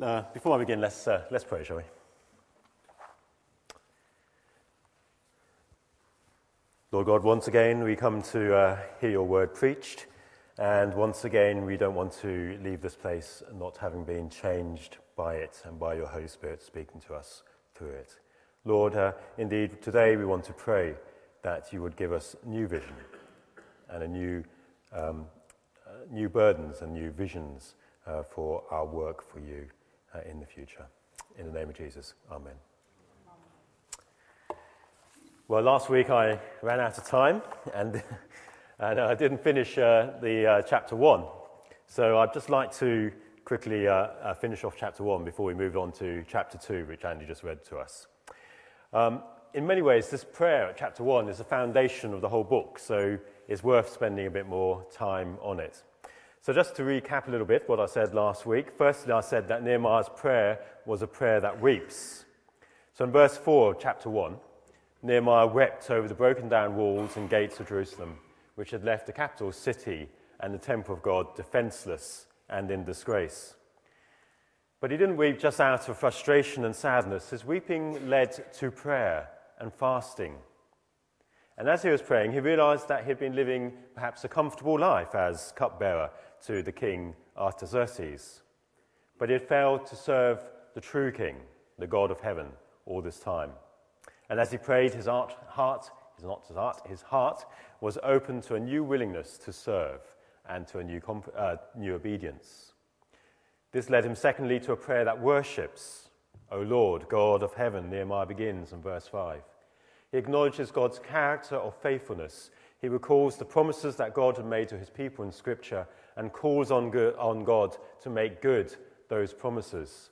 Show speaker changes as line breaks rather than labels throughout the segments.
Uh, before I begin, let's, uh, let's pray, shall we? Lord God, once again we come to uh, hear your word preached, and once again we don't want to leave this place not having been changed by it and by your Holy Spirit speaking to us through it. Lord, uh, indeed, today we want to pray that you would give us new vision and a new, um, uh, new burdens and new visions uh, for our work for you uh, in the future. In the name of Jesus, Amen. Well, last week I ran out of time and, and I didn't finish uh, the uh, chapter one. So I'd just like to quickly uh, uh, finish off chapter one before we move on to chapter two, which Andy just read to us. Um, in many ways, this prayer at chapter one is the foundation of the whole book, so it's worth spending a bit more time on it. So, just to recap a little bit what I said last week, firstly, I said that Nehemiah's prayer was a prayer that weeps. So, in verse 4 of chapter 1, Nehemiah wept over the broken down walls and gates of Jerusalem, which had left the capital city and the temple of God defenseless and in disgrace. But he didn't weep just out of frustration and sadness. His weeping led to prayer and fasting. And as he was praying, he realized that he'd been living perhaps a comfortable life as cupbearer to the king Artaxerxes. But he had failed to serve the true king, the God of heaven, all this time. And as he prayed, his heart, his, not his heart, his heart was open to a new willingness to serve and to a new, uh, new obedience. This led him, secondly, to a prayer that worships, O Lord, God of heaven. Nehemiah begins in verse 5. He acknowledges God's character of faithfulness. He recalls the promises that God had made to his people in Scripture and calls on, good, on God to make good those promises.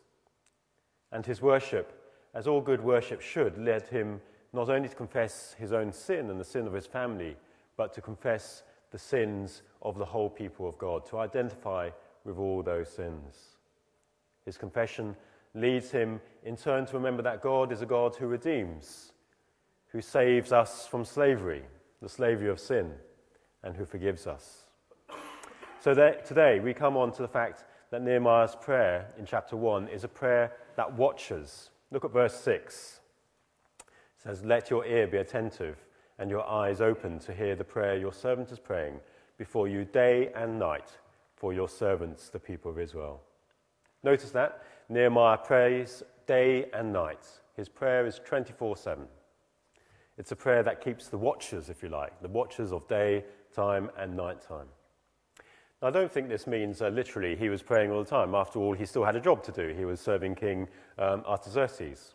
And his worship as all good worship should, led him not only to confess his own sin and the sin of his family, but to confess the sins of the whole people of God, to identify with all those sins. His confession leads him in turn to remember that God is a God who redeems, who saves us from slavery, the slavery of sin, and who forgives us. So that today we come on to the fact that Nehemiah's prayer in chapter 1 is a prayer that watches Look at verse 6. It says, Let your ear be attentive and your eyes open to hear the prayer your servant is praying before you day and night for your servants, the people of Israel. Notice that Nehemiah prays day and night. His prayer is 24 7. It's a prayer that keeps the watchers, if you like, the watchers of day, time, and night time. I don't think this means uh, literally he was praying all the time. After all, he still had a job to do. He was serving King um, Artaxerxes.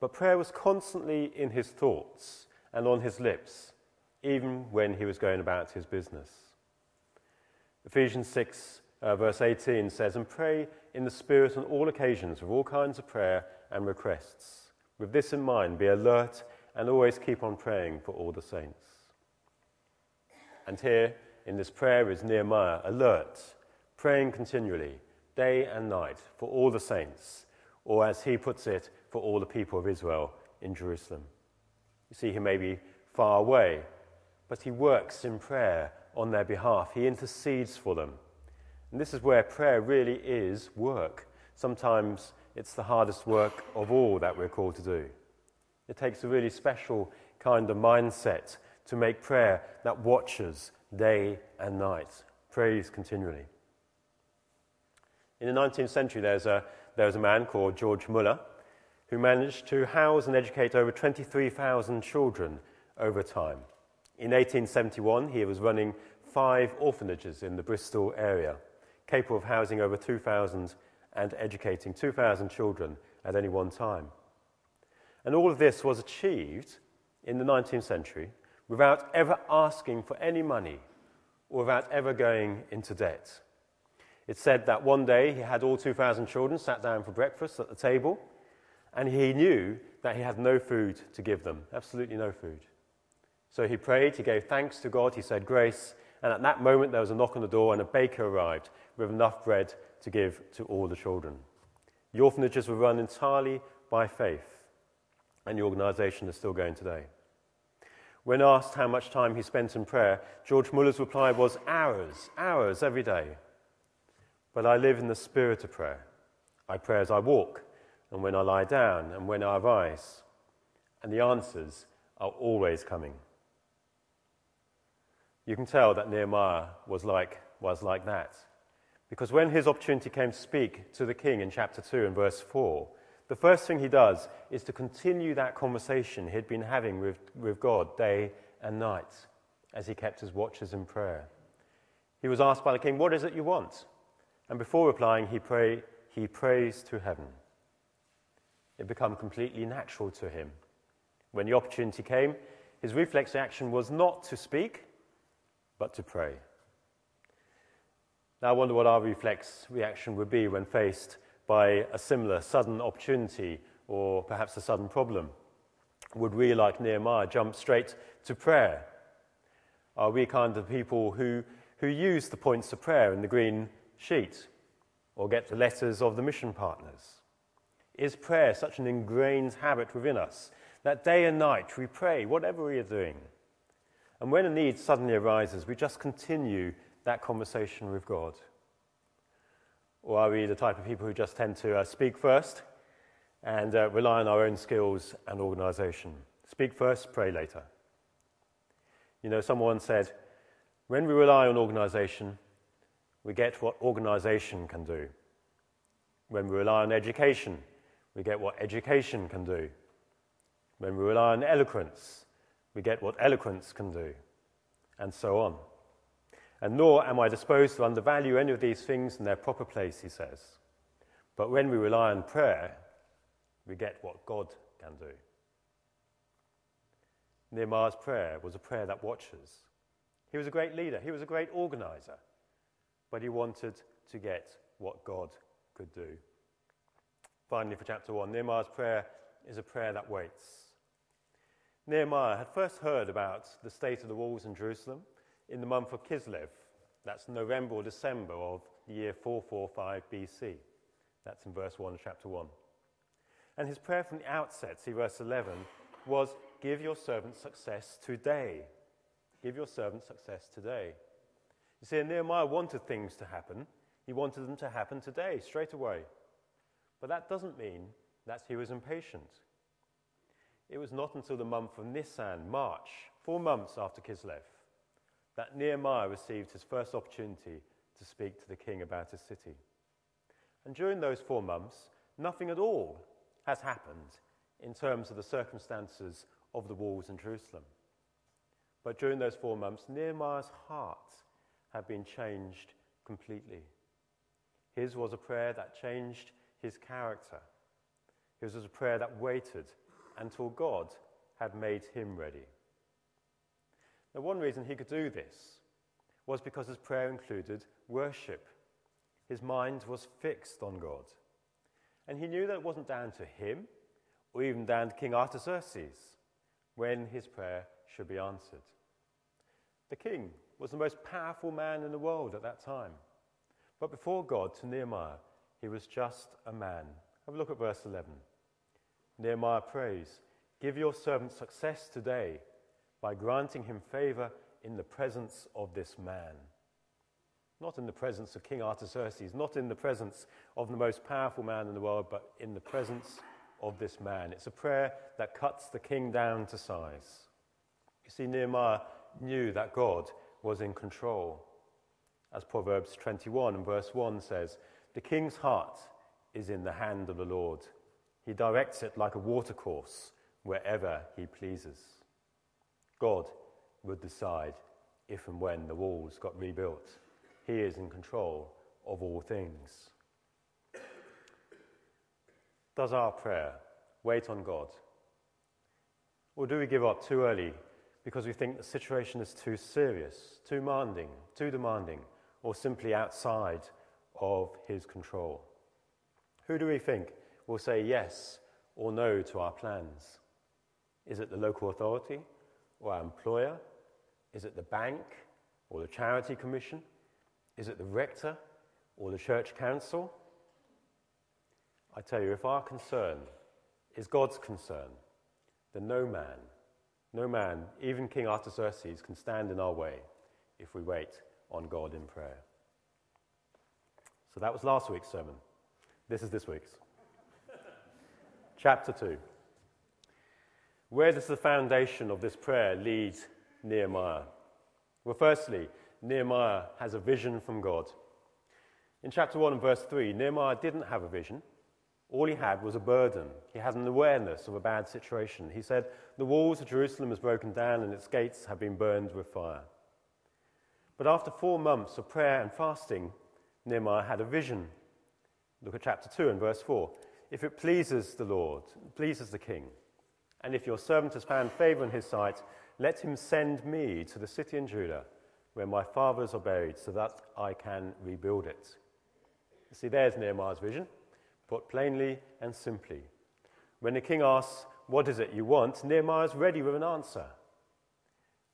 But prayer was constantly in his thoughts and on his lips, even when he was going about his business. Ephesians 6, uh, verse 18 says, And pray in the Spirit on all occasions with all kinds of prayer and requests. With this in mind, be alert and always keep on praying for all the saints. And here, in this prayer is Nehemiah, alert, praying continually, day and night, for all the saints, or as he puts it, for all the people of Israel in Jerusalem. You see, he may be far away, but he works in prayer on their behalf. He intercedes for them. And this is where prayer really is work. Sometimes it's the hardest work of all that we're called to do. It takes a really special kind of mindset to make prayer that watches day and night, prays continually. In the 19th century, there's a, there was a man called George Muller who managed to house and educate over 23,000 children over time. In 1871, he was running five orphanages in the Bristol area, capable of housing over 2,000 and educating 2,000 children at any one time. And all of this was achieved in the 19th century without ever asking for any money or without ever going into debt. It said that one day he had all 2,000 children sat down for breakfast at the table, and he knew that he had no food to give them, absolutely no food. So he prayed, he gave thanks to God, he said grace, and at that moment there was a knock on the door, and a baker arrived with enough bread to give to all the children. The orphanages were run entirely by faith, and the organization is still going today. When asked how much time he spent in prayer, George Muller's reply was hours, hours every day. But I live in the spirit of prayer. I pray as I walk, and when I lie down, and when I rise. And the answers are always coming. You can tell that Nehemiah was like, was like that. Because when his opportunity came to speak to the king in chapter 2 and verse 4, the first thing he does is to continue that conversation he'd been having with, with God day and night as he kept his watches in prayer. He was asked by the king, What is it you want? And before replying, he, pray, he prays to heaven. It became completely natural to him. When the opportunity came, his reflex action was not to speak, but to pray. Now, I wonder what our reflex reaction would be when faced by a similar sudden opportunity or perhaps a sudden problem. Would we, like Nehemiah, jump straight to prayer? Are we kind of people who, who use the points of prayer in the green sheet or get the letters of the mission partners? Is prayer such an ingrained habit within us that day and night we pray, whatever we are doing? And when a need suddenly arises, we just continue that conversation with God? Or are we the type of people who just tend to uh, speak first and uh, rely on our own skills and organization? Speak first, pray later. You know, someone said, when we rely on organization, we get what organization can do. When we rely on education, we get what education can do. When we rely on eloquence, we get what eloquence can do, and so on. And nor am I disposed to undervalue any of these things in their proper place, he says. But when we rely on prayer, we get what God can do. Nehemiah's prayer was a prayer that watches. He was a great leader, he was a great organizer, but he wanted to get what God could do. Finally, for chapter 1, Nehemiah's prayer is a prayer that waits. Nehemiah had first heard about the state of the walls in Jerusalem in the month of Kislev. That's November or December of the year 445 BC. That's in verse 1 chapter 1. And his prayer from the outset, see verse 11, was Give your servant success today. Give your servant success today. You see, Nehemiah wanted things to happen. He wanted them to happen today, straight away. But that doesn't mean that he was impatient. It was not until the month of Nisan, March, four months after Kislev, that Nehemiah received his first opportunity to speak to the king about his city. And during those four months, nothing at all has happened in terms of the circumstances of the walls in Jerusalem. But during those four months, Nehemiah's heart had been changed completely. His was a prayer that changed his character. His was a prayer that waited until God had made him ready. Now, one reason he could do this was because his prayer included worship. His mind was fixed on God. And he knew that it wasn't down to him or even down to King Artaxerxes when his prayer should be answered. The king was the most powerful man in the world at that time. But before God, to Nehemiah, he was just a man. Have a look at verse 11. Nehemiah prays, Give your servant success today by granting him favor in the presence of this man. Not in the presence of King Artaxerxes, not in the presence of the most powerful man in the world, but in the presence of this man. It's a prayer that cuts the king down to size. You see, Nehemiah knew that God was in control. As Proverbs 21 and verse 1 says, The king's heart is in the hand of the Lord. He directs it like a watercourse wherever he pleases. God would decide if and when the walls got rebuilt. He is in control of all things. Does our prayer wait on God? Or do we give up too early because we think the situation is too serious, too demanding, too demanding, or simply outside of His control? Who do we think will say yes or no to our plans? Is it the local authority or our employer? Is it the bank or the charity commission? Is it the rector or the church council? I tell you, if our concern is God's concern, then no man, no man, even King Artaxerxes, can stand in our way if we wait on God in prayer. So that was last week's sermon. This is this week's. Chapter 2. Where does the foundation of this prayer lead Nehemiah? Well, firstly, Nehemiah has a vision from God. In chapter 1 and verse 3, Nehemiah didn't have a vision. All he had was a burden. He had an awareness of a bad situation. He said, The walls of Jerusalem has broken down and its gates have been burned with fire. But after four months of prayer and fasting, Nehemiah had a vision. Look at chapter 2 and verse 4. If it pleases the Lord, pleases the king, and if your servant has found favor in his sight, let him send me to the city in Judah where my fathers are buried so that I can rebuild it. You see, there's Nehemiah's vision, put plainly and simply. When the king asks, What is it you want? Nehemiah's ready with an answer.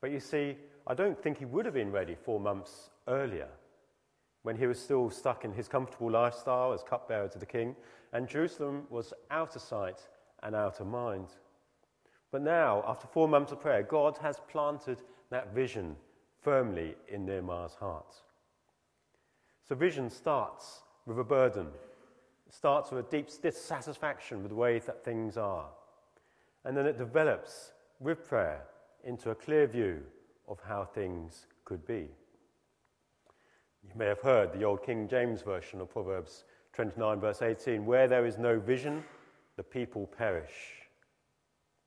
But you see, I don't think he would have been ready four months earlier when he was still stuck in his comfortable lifestyle as cupbearer to the king, and Jerusalem was out of sight and out of mind. But now, after four months of prayer, God has planted that vision firmly in Nehemiah's heart. So, vision starts with a burden, it starts with a deep dissatisfaction with the way that things are. And then it develops with prayer into a clear view of how things could be. You may have heard the old King James Version of Proverbs 29, verse 18 where there is no vision, the people perish.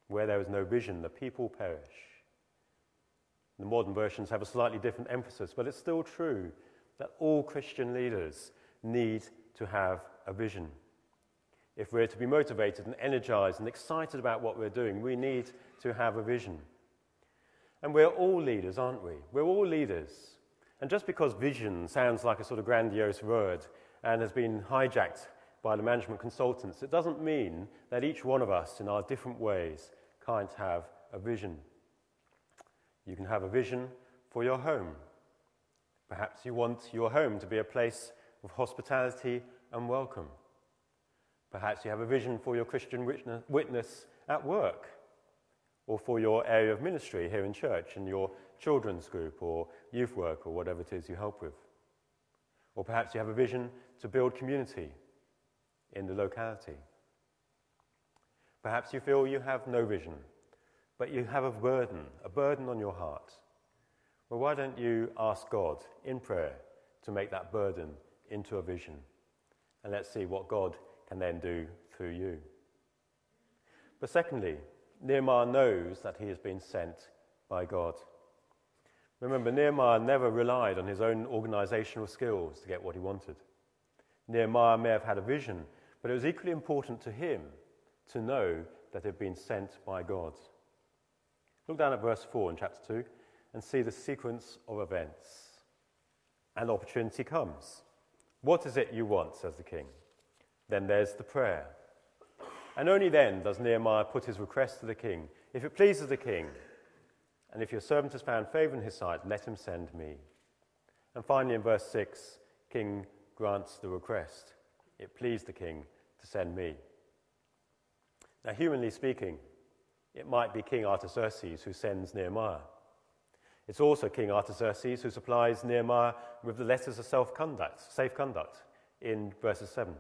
Where there is no vision, the people perish. The modern versions have a slightly different emphasis, but it's still true that all Christian leaders need to have a vision. If we're to be motivated and energized and excited about what we're doing, we need to have a vision. And we're all leaders, aren't we? We're all leaders. And just because vision sounds like a sort of grandiose word and has been hijacked by the management consultants, it doesn't mean that each one of us, in our different ways, can't have a vision. You can have a vision for your home. Perhaps you want your home to be a place of hospitality and welcome. Perhaps you have a vision for your Christian witness at work or for your area of ministry here in church, and your children's group or youth work or whatever it is you help with. Or perhaps you have a vision to build community in the locality. Perhaps you feel you have no vision but you have a burden, a burden on your heart. Well, why don't you ask God in prayer to make that burden into a vision? And let's see what God can then do through you. But secondly, Nehemiah knows that he has been sent by God. Remember, Nehemiah never relied on his own organizational skills to get what he wanted. Nehemiah may have had a vision, but it was equally important to him to know that he had been sent by God. Look down at verse 4 in chapter 2 and see the sequence of events. And opportunity comes. What is it you want, says the king. Then there's the prayer. And only then does Nehemiah put his request to the king. If it pleases the king, and if your servant has found favor in his sight, let him send me. And finally, in verse 6, king grants the request. It pleased the king to send me. Now, humanly speaking, it might be King Artaxerxes who sends Nehemiah. It's also King Artaxerxes who supplies Nehemiah with the letters of self conduct, safe conduct in verses 7.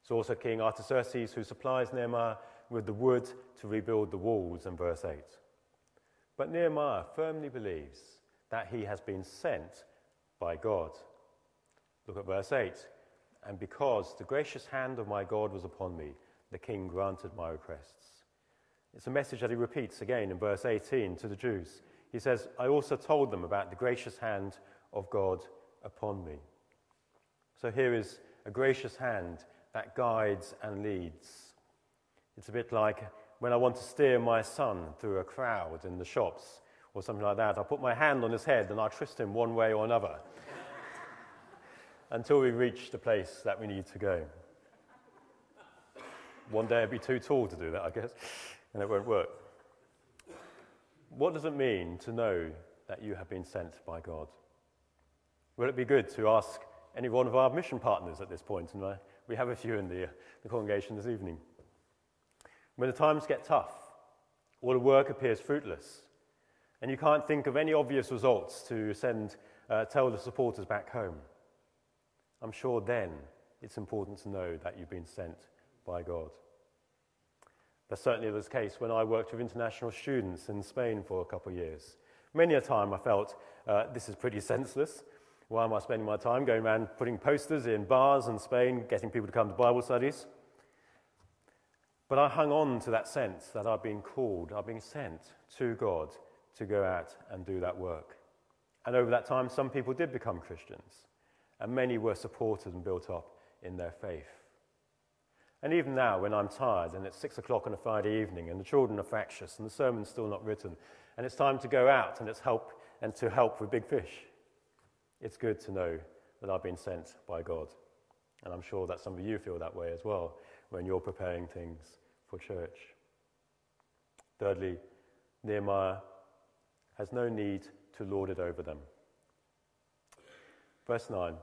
It's also King Artaxerxes who supplies Nehemiah with the wood to rebuild the walls in verse 8. But Nehemiah firmly believes that he has been sent by God. Look at verse 8. And because the gracious hand of my God was upon me, the king granted my requests. It's a message that he repeats again in verse 18 to the Jews. He says, I also told them about the gracious hand of God upon me. So here is a gracious hand that guides and leads. It's a bit like when I want to steer my son through a crowd in the shops or something like that. I put my hand on his head and I twist him one way or another until we reach the place that we need to go. One day I'd be too tall to do that, I guess and it won't work. What does it mean to know that you have been sent by God? Will it be good to ask any one of our mission partners at this point? And we have a few in the, the congregation this evening. When the times get tough, all the work appears fruitless, and you can't think of any obvious results to send, uh, tell the supporters back home. I'm sure then it's important to know that you've been sent by God. That certainly was the case when I worked with international students in Spain for a couple of years. Many a time I felt uh, this is pretty senseless. Why am I spending my time going around putting posters in bars in Spain, getting people to come to Bible studies? But I hung on to that sense that I've been called, I've been sent to God to go out and do that work. And over that time, some people did become Christians, and many were supported and built up in their faith. And even now, when I'm tired and it's six o'clock on a Friday evening and the children are fractious and the sermon's still not written, and it's time to go out and, it's help, and to help with big fish, it's good to know that I've been sent by God. And I'm sure that some of you feel that way as well when you're preparing things for church. Thirdly, Nehemiah has no need to lord it over them. Verse 9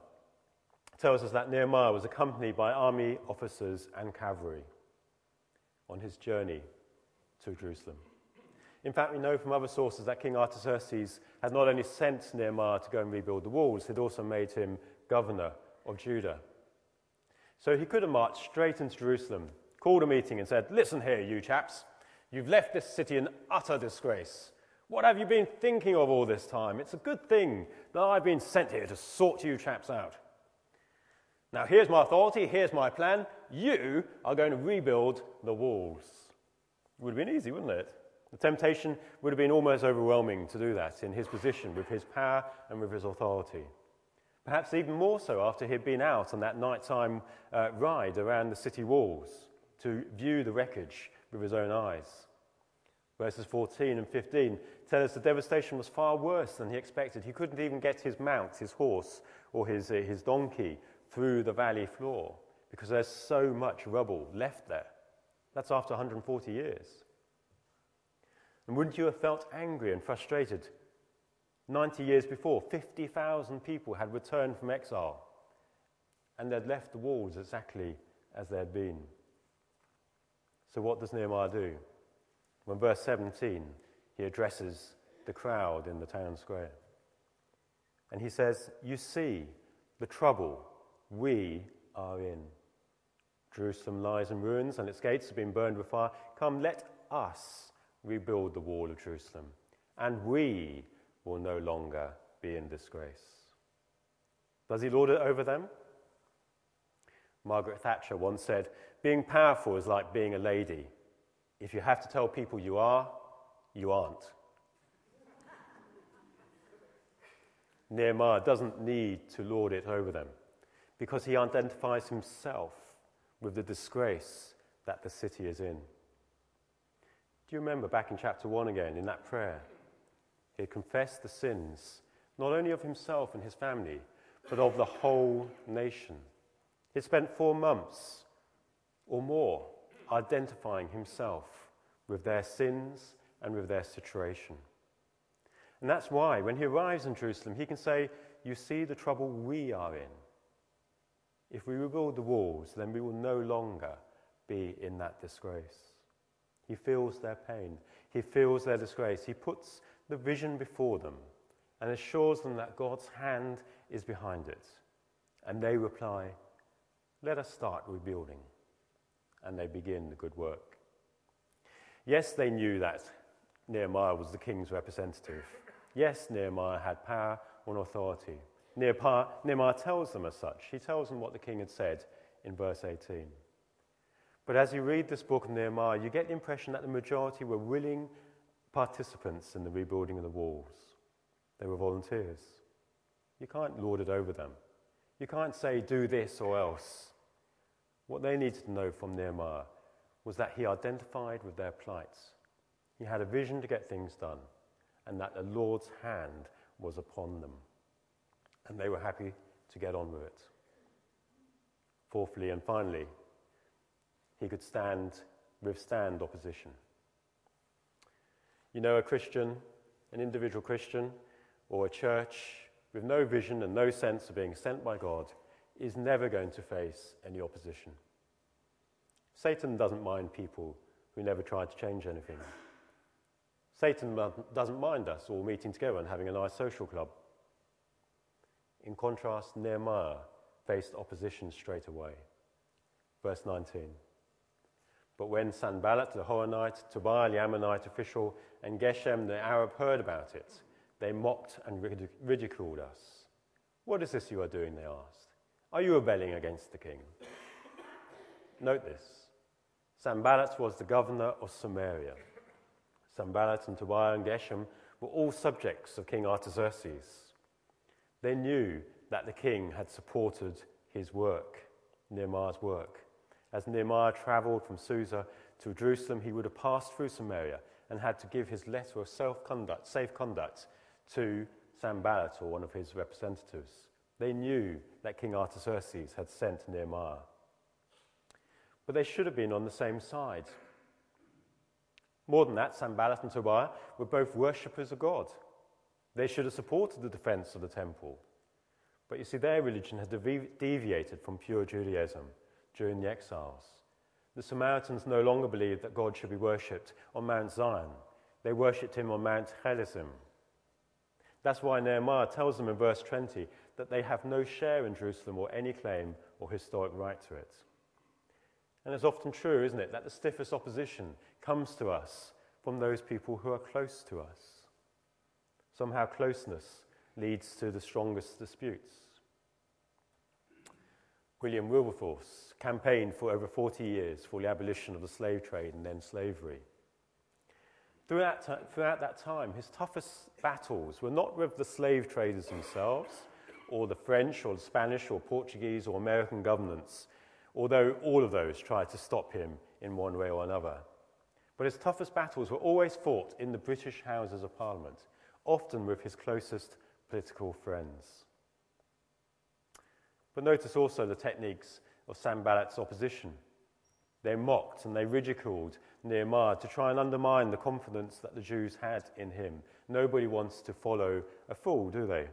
tells us that Nehemiah was accompanied by army officers and cavalry on his journey to Jerusalem. In fact, we know from other sources that King Artaxerxes had not only sent Nehemiah to go and rebuild the walls, he'd also made him governor of Judah. So he could have marched straight into Jerusalem, called a meeting, and said, Listen here, you chaps, you've left this city in utter disgrace. What have you been thinking of all this time? It's a good thing that I've been sent here to sort you chaps out. Now, here's my authority, here's my plan. You are going to rebuild the walls. It would have been easy, wouldn't it? The temptation would have been almost overwhelming to do that in his position, with his power and with his authority. Perhaps even more so after he'd been out on that nighttime uh, ride around the city walls to view the wreckage with his own eyes. Verses 14 and 15 tell us the devastation was far worse than he expected. He couldn't even get his mount, his horse, or his, uh, his donkey through the valley floor because there's so much rubble left there. That's after 140 years. And wouldn't you have felt angry and frustrated? 90 years before, 50,000 people had returned from exile and they'd left the walls exactly as they had been. So, what does Nehemiah do? When verse 17, he addresses the crowd in the town square. And he says, You see the trouble we are in. Jerusalem lies in ruins and its gates have been burned with fire. Come, let us rebuild the wall of Jerusalem, and we will no longer be in disgrace. Does he lord it over them? Margaret Thatcher once said, Being powerful is like being a lady. If you have to tell people you are, you aren't. Nehemiah doesn't need to lord it over them because he identifies himself with the disgrace that the city is in. Do you remember back in chapter 1 again, in that prayer? He had confessed the sins, not only of himself and his family, but of the whole nation. He spent four months or more identifying himself with their sins and with their situation. And that's why, when he arrives in Jerusalem, he can say, You see the trouble we are in. If we rebuild the walls, then we will no longer be in that disgrace. He feels their pain, he feels their disgrace. He puts the vision before them and assures them that God's hand is behind it. And they reply, Let us start rebuilding. And they begin the good work. Yes, they knew that Nehemiah was the king's representative. Yes, Nehemiah had power and authority. Nehemiah, tells them as such. He tells them what the king had said in verse 18. But as you read this book of Nehemiah, you get the impression that the majority were willing participants in the rebuilding of the walls. They were volunteers. You can't lord it over them. You can't say, do this or else. What they needed to know from Nehemiah was that he identified with their plights. He had a vision to get things done, and that the Lord's hand was upon them and they were happy to get on with it. Fourthly and finally, he could stand, withstand opposition. You know, a Christian, an individual Christian, or a church with no vision and no sense of being sent by God is never going to face any opposition. Satan doesn't mind people who never try to change anything. Satan doesn't mind us all meeting together and having a nice social club. In contrast, Nehemiah faced opposition straight away. Verse 19. But when Sanballat the Horonite, Tobiah the Ammonite official, and Geshem the Arab heard about it, they mocked and ridiculed us. What is this you are doing? They asked. Are you rebelling against the king? Note this Sanballat was the governor of Samaria. Sanballat and Tobiah and Geshem were all subjects of King Artaxerxes. They knew that the king had supported his work, Nehemiah's work. As Nehemiah traveled from Susa to Jerusalem, he would have passed through Samaria and had to give his letter of self-conduct, safe conduct to Sanballat or one of his representatives. They knew that King Artaxerxes had sent Nehemiah. But they should have been on the same side. More than that, Sanballat and Tobiah were both worshippers of God. They should have supported the defense of the temple. But you see, their religion had deviated from pure Judaism during the exiles. The Samaritans no longer believed that God should be worshipped on Mount Zion. They worshipped him on Mount Gerizim. That's why Nehemiah tells them in verse 20 that they have no share in Jerusalem or any claim or historic right to it. And it's often true, isn't it, that the stiffest opposition comes to us from those people who are close to us. Somehow, closeness leads to the strongest disputes. William Wilberforce campaigned for over 40 years for the abolition of the slave trade and then slavery. Throughout, throughout that time, his toughest battles were not with the slave traders themselves, or the French, or the Spanish, or Portuguese, or American governments, although all of those tried to stop him in one way or another. But his toughest battles were always fought in the British Houses of Parliament, often with his closest political friends. But notice also the techniques of Sanballat's opposition. They mocked and they ridiculed Nehemiah to try and undermine the confidence that the Jews had in him. Nobody wants to follow a fool, do they?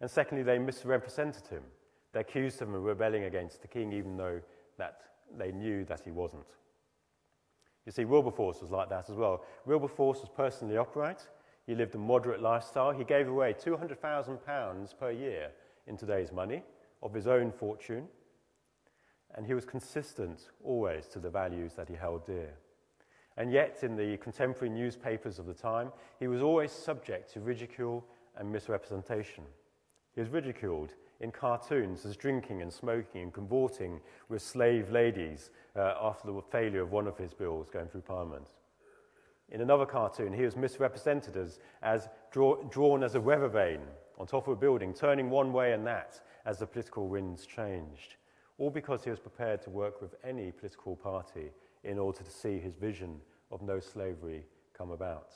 And secondly, they misrepresented him. They accused him of rebelling against the king, even though that they knew that he wasn't. You see, Wilberforce was like that as well. Wilberforce was personally upright. He lived a moderate lifestyle. He gave away £200,000 per year in today's money of his own fortune. And he was consistent always to the values that he held dear. And yet, in the contemporary newspapers of the time, he was always subject to ridicule and misrepresentation. He was ridiculed in cartoons as drinking and smoking and cavorting with slave ladies uh, after the failure of one of his bills going through Parliament. In another cartoon, he was misrepresented as, as draw, drawn as a weather vane on top of a building, turning one way and that as the political winds changed, all because he was prepared to work with any political party in order to see his vision of no slavery come about.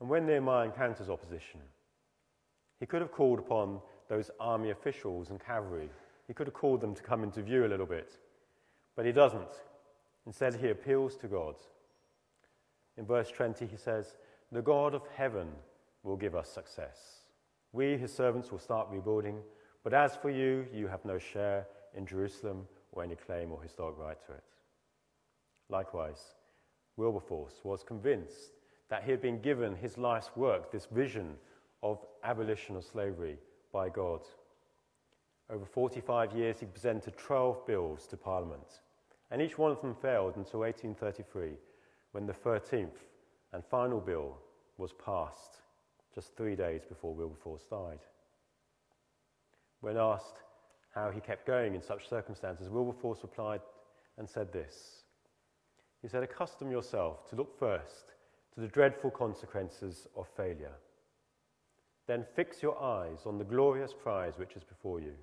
And when Nehemiah encounters opposition, he could have called upon those army officials and cavalry. He could have called them to come into view a little bit, but he doesn't. Instead, he appeals to God. In verse 20, he says, The God of heaven will give us success. We, his servants, will start rebuilding, but as for you, you have no share in Jerusalem or any claim or historic right to it. Likewise, Wilberforce was convinced that he had been given his life's work, this vision of abolition of slavery, by God. Over 45 years, he presented 12 bills to Parliament, and each one of them failed until 1833, when the 13th and final bill was passed just three days before Wilberforce died. When asked how he kept going in such circumstances, Wilberforce replied and said this. He said, Accustom yourself to look first to the dreadful consequences of failure then fix your eyes on the glorious prize which is before you.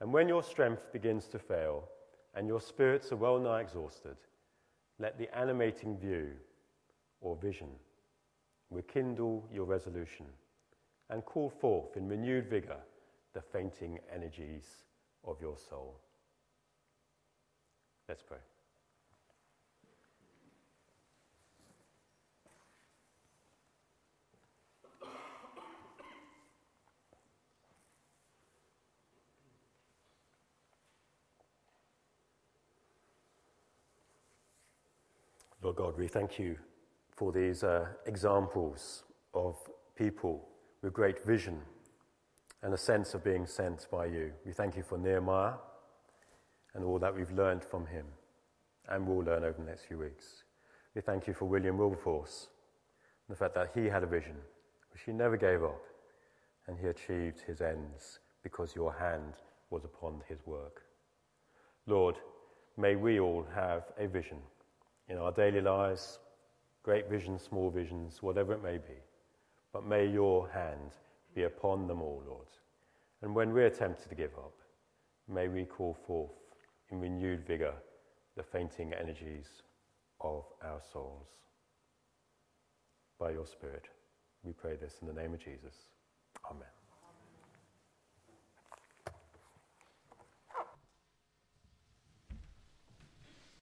And when your strength begins to fail and your spirits are well nigh exhausted, let the animating view or vision rekindle your resolution and call forth in renewed vigour the fainting energies of your soul. Let's pray. Lord God, we thank you for these uh, examples of people with great vision and a sense of being sent by you. We thank you for Nehemiah and all that we've learned from him and will learn over the next few weeks. We thank you for William Wilberforce and the fact that he had a vision which he never gave up and he achieved his ends because your hand was upon his work. Lord, may we all have a vision in our daily lives, great visions, small visions, whatever it may be. But may your hand be upon them all, Lord. And when we're tempted to give up, may we call forth in renewed vigour the fainting energies of our souls. By your Spirit, we pray this in the name of Jesus. Amen.